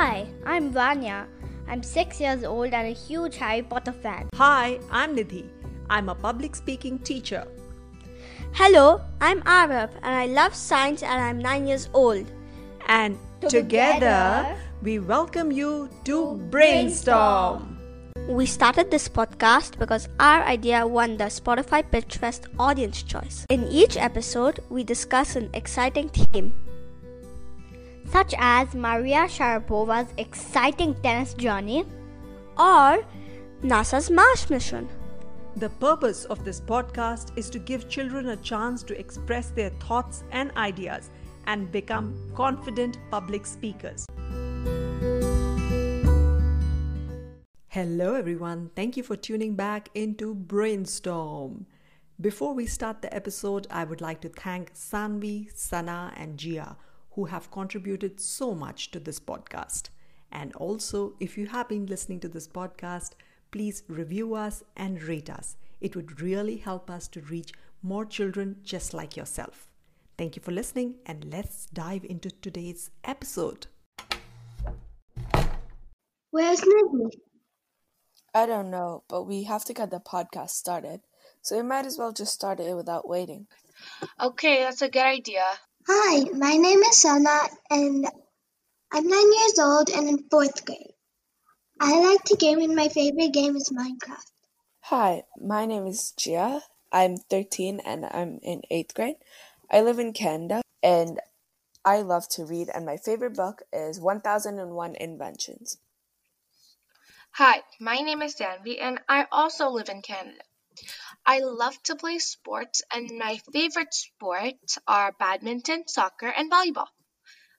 Hi, I'm Vanya. I'm six years old and a huge Harry Potter fan. Hi, I'm Nidhi. I'm a public speaking teacher. Hello, I'm Arav and I love science and I'm nine years old. And Together, together, we welcome you to Brainstorm. We started this podcast because our idea won the Spotify Pitch Fest Audience Choice. In each episode, we discuss an exciting theme, such as Maria Sharapova's exciting tennis journey or NASA's Mars mission. The purpose of this podcast is to give children a chance to express their thoughts and ideas and become confident public speakers. Hello, everyone. Thank you for tuning back into Brainstorm. Before we start the episode, I would like to thank Sanvi, Sana, and Jia, who have contributed so much to this podcast. And also, if you have been listening to this podcast, please review us and rate us. It would really help us to reach more children just like yourself. Thank you for listening, and let's dive into today's episode. Where's Nidhi? I don't know, but we have to get the podcast started. So we might as well just start it without waiting. Okay, that's a good idea. Hi, my name is Sana and I'm nine years old and in fourth grade. I like to game and my favorite game is Minecraft. Hi, my name is Gia. I'm 13 and I'm in 8th grade. I live in Canada and I love to read and my favorite book is 1001 Inventions. Hi, my name is Sanvi and I also live in Canada. I love to play sports and my favorite sports are badminton, soccer, and volleyball.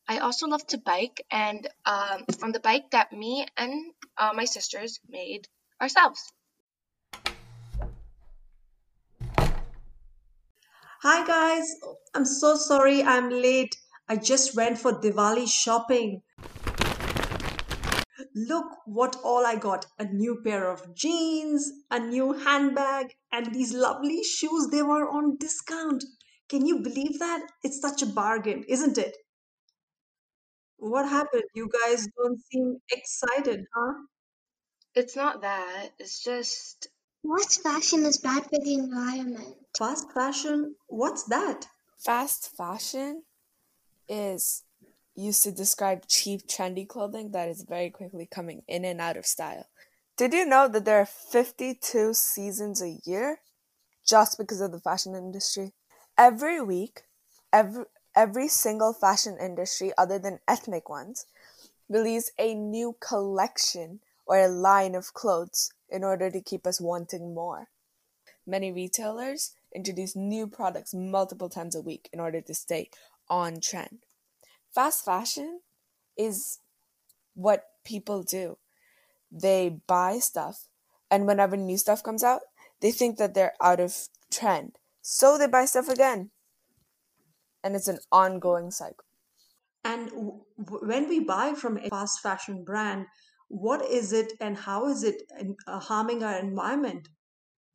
I also love to bike and um, on the bike that me and uh, my sisters made ourselves. Hi guys, I'm so sorry I'm late. I just went for Diwali shopping. Look what all I got a new pair of jeans, a new handbag, and these lovely shoes. They were on discount. Can you believe that? It's such a bargain, isn't it? What happened? You guys don't seem excited, huh? It's not that, it's just Fast fashion is bad for the environment. Fast fashion? What's that? Fast fashion is used to describe cheap, trendy clothing that is very quickly coming in and out of style. Did you know that there are 52 seasons a year just because of the fashion industry? Every week, every, every single fashion industry, other than ethnic ones, release a new collection or a line of clothes in order to keep us wanting more. Many retailers introduce new products multiple times a week in order to stay on trend. Fast fashion is what people do. They buy stuff, and whenever new stuff comes out, they think that they're out of trend. So they buy stuff again. And it's an ongoing cycle. And w- w- when we buy from a fast fashion brand, what is it and how is it uh, harming our environment?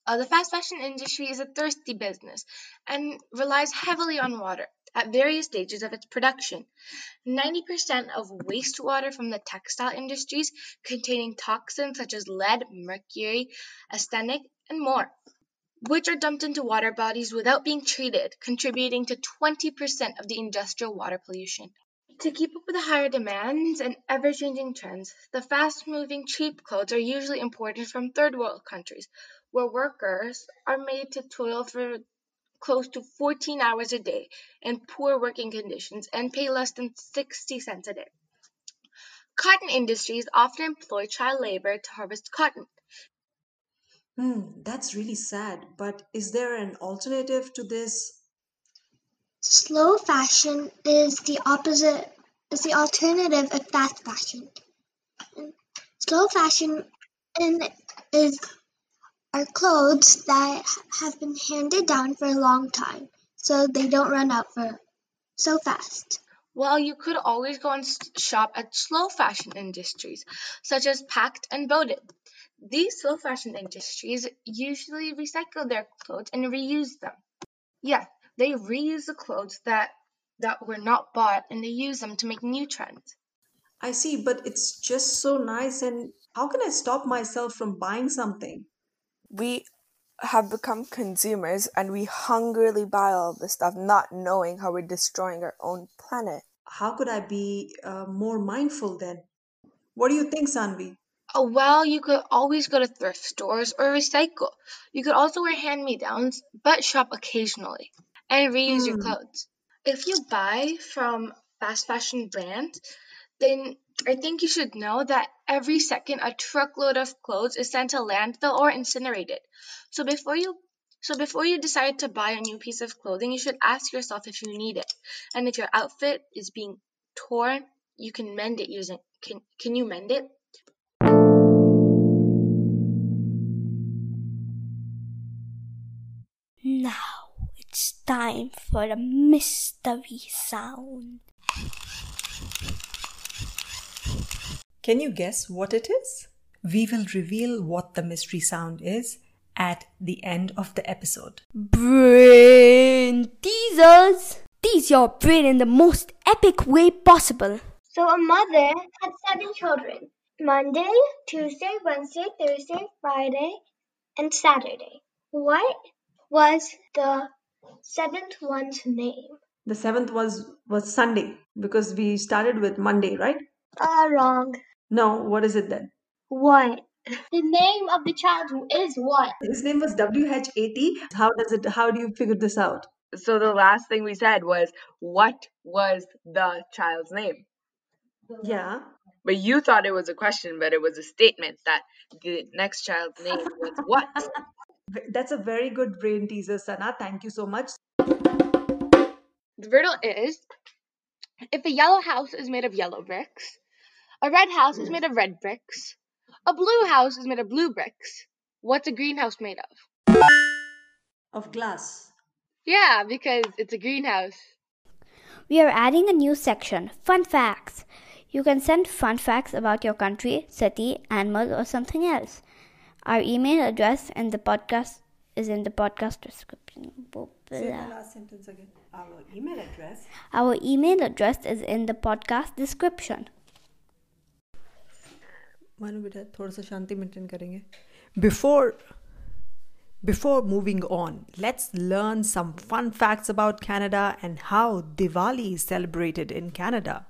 uh, the fast fashion industry is a thirsty business and relies heavily on water at various stages of its production. 90% of wastewater from the textile industries containing toxins such as lead, mercury, arsenic, and more, which are dumped into water bodies without being treated, contributing to 20% of the industrial water pollution. To keep up with the higher demands and ever changing trends, the fast moving cheap clothes are usually imported from third world countries, where workers are made to toil for close to 14 hours a day in poor working conditions and pay less than 60 cents a day. Cotton industries often employ child labor to harvest cotton. Hmm, that's really sad. But is there an alternative to this? Slow fashion is the opposite is the alternative of fast fashion. Slow fashion in, is are clothes that have been handed down for a long time, so they don't run out for so fast. Well, you could always go and shop at slow fashion industries, such as Packed and Boated. These slow fashion industries usually recycle their clothes and reuse them. Yeah, they reuse the clothes that that were not bought and they use them to make new trends. I see, but it's just so nice. And how can I stop myself from buying something? We have become consumers and we hungrily buy all this stuff, not knowing how we're destroying our own planet. How could I be uh, more mindful then? What do you think, Sanvi? Oh, well, you could always go to thrift stores or recycle. You could also wear hand me downs, but shop occasionally and reuse your Hmm. clothes. If you buy from fast fashion brands, then I think you should know that every second a truckload of clothes is sent to landfill or incinerated. So before you so before you decide to buy a new piece of clothing, you should ask yourself if you need it. And if your outfit is being torn, you can mend it using can can you mend it? Now it's time for the mystery sound. Can you guess what it is? We will reveal what the mystery sound is at the end of the episode. Brain teasers! Tease your brain in the most epic way possible. So a mother had seven children Monday, Tuesday, Wednesday, Thursday, Friday, and Saturday. What was the seventh one's name? The seventh was was Sunday because we started with Monday, right? Uh, wrong. No, what is it then? What? The name of the child who is what? His name was WH80. How does it how do you figure this out? So the last thing we said was, What was the child's name? Yeah. But you thought it was a question, but it was a statement that the next child's name was what? That's a very good brain teaser, Sana. Thank you so much. The riddle is if a yellow house is made of yellow bricks, a red house is made of red bricks, a blue house is made of blue bricks, what's a greenhouse made of? Of glass. Yeah, because it's a greenhouse. We are adding a new section Fun Facts. You can send fun facts about your country, city, animal, or something else. Our email address in the podcast is in the podcast description. Blah, Say the last sentence again. Our email address. Our email address is in the podcast description. मानो बेटा थोड़ा सा शांति maintain करेंगे before Before moving on, let's learn some fun facts about Canada and how Diwali is celebrated in Canada.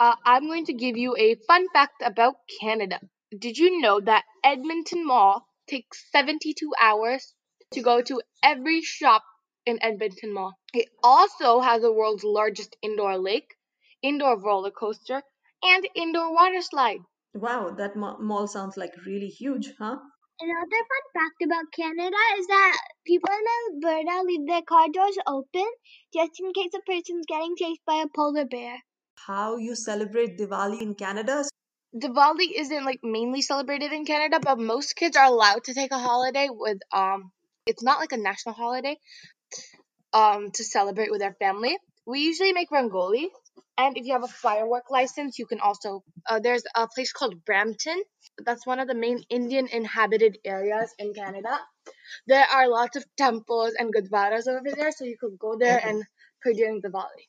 Uh, I'm going to give you a fun fact about Canada. Did you know that Edmonton Mall takes 72 hours to go to every shop in Edmonton Mall? It also has the world's largest indoor lake, indoor roller coaster, and indoor water slide. Wow, that ma- mall sounds like really huge, huh? Another fun fact about Canada is that people in Alberta leave their car doors open just in case a person's getting chased by a polar bear. How you celebrate Diwali in Canada? Diwali isn't like mainly celebrated in Canada, but most kids are allowed to take a holiday with um it's not like a national holiday um to celebrate with their family. We usually make rangoli and if you have a firework license, you can also uh, there's a place called Brampton. That's one of the main Indian inhabited areas in Canada. There are lots of temples and gurdwaras over there, so you could go there and pray during Diwali.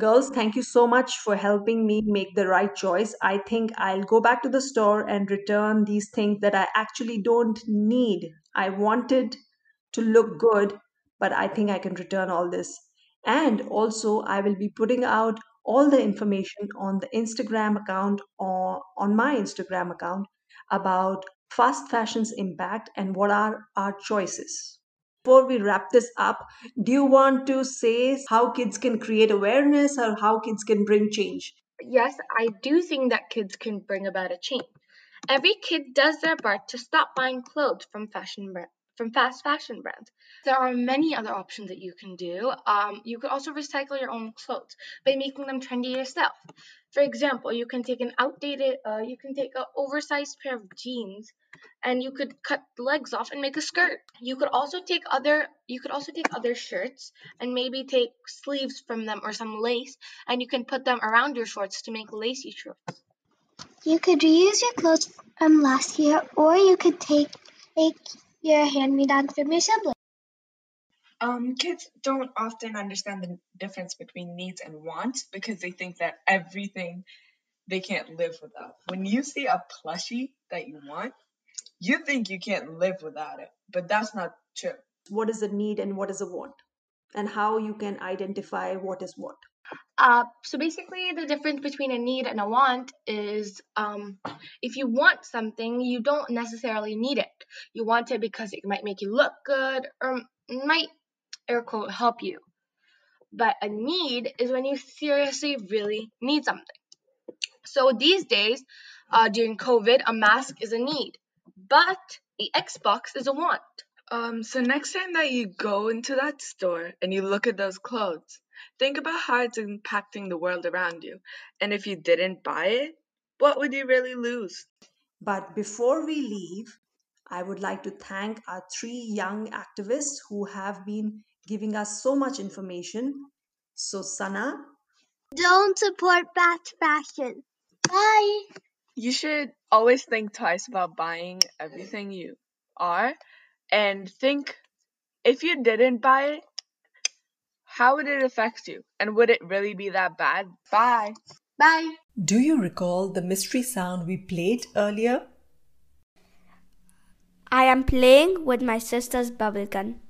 Girls, thank you so much for helping me make the right choice. I think I'll go back to the store and return these things that I actually don't need. I wanted to look good, but I think I can return all this. And also, I will be putting out all the information on the Instagram account or on my Instagram account about fast fashion's impact and what are our choices. Before we wrap this up, do you want to say how kids can create awareness or how kids can bring change? Yes, I do think that kids can bring about a change. Every kid does their part to stop buying clothes from fashion bra- from fast fashion brands. There are many other options that you can do. Um, you could also recycle your own clothes by making them trendy yourself. For example, you can take an outdated, uh, you can take an oversized pair of jeans, and you could cut the legs off and make a skirt. You could also take other, you could also take other shirts and maybe take sleeves from them or some lace, and you can put them around your shorts to make lacy shorts. You could reuse your clothes from last year, or you could take, take your hand-me-downs from your sibling. Um, kids don't often understand the difference between needs and wants because they think that everything they can't live without. When you see a plushie that you want, you think you can't live without it, but that's not true. What is a need and what is a want? And how you can identify what is what. Uh, so basically, the difference between a need and a want is um, if you want something, you don't necessarily need it. You want it because it might make you look good or might, air quote, help you. But a need is when you seriously really need something. So these days, uh, during COVID, a mask is a need, but the Xbox is a want. Um, so next time that you go into that store and you look at those clothes, think about how it's impacting the world around you. And if you didn't buy it, what would you really lose? But before we leave, I would like to thank our three young activists who have been giving us so much information. So, Sana, Don't support fast fashion. Bye. You should always think twice about buying everything you are and think if you didn't buy it, how would it affect you? And would it really be that bad? Bye. Bye. do you recall the mystery sound we played earlier? I am playing with my sister's bubble gun.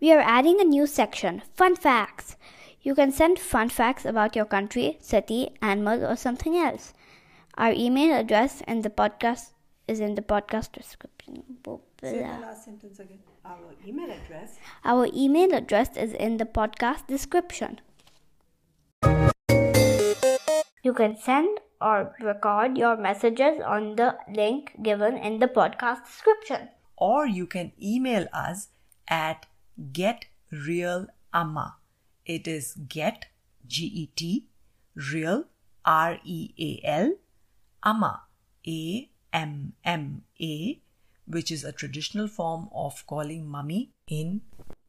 We are adding a new section, Fun Facts. You can send fun facts about your country, city, animal, or something else. Our email address in the podcast is in the podcast description. Say the sentence again. Our email address. Our email address is in the podcast description. You can send or record your messages on the link given in the podcast description. Or you can email us at getrealamma. It is get, G E T, real, R E A L, amma, A M M A, which is a traditional form of calling mummy in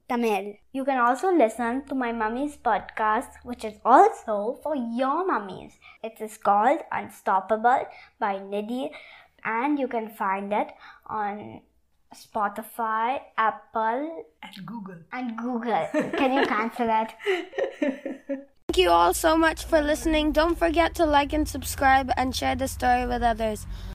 Tamil. You can also listen to my mummy's podcast, which is also for your mummies. It is called Unstoppable by Nidhi, and you can find it on Spotify, Apple, and Google. and Google. Can you cancel it? Thank you all so much for listening. Don't forget to like and subscribe and share the story with others.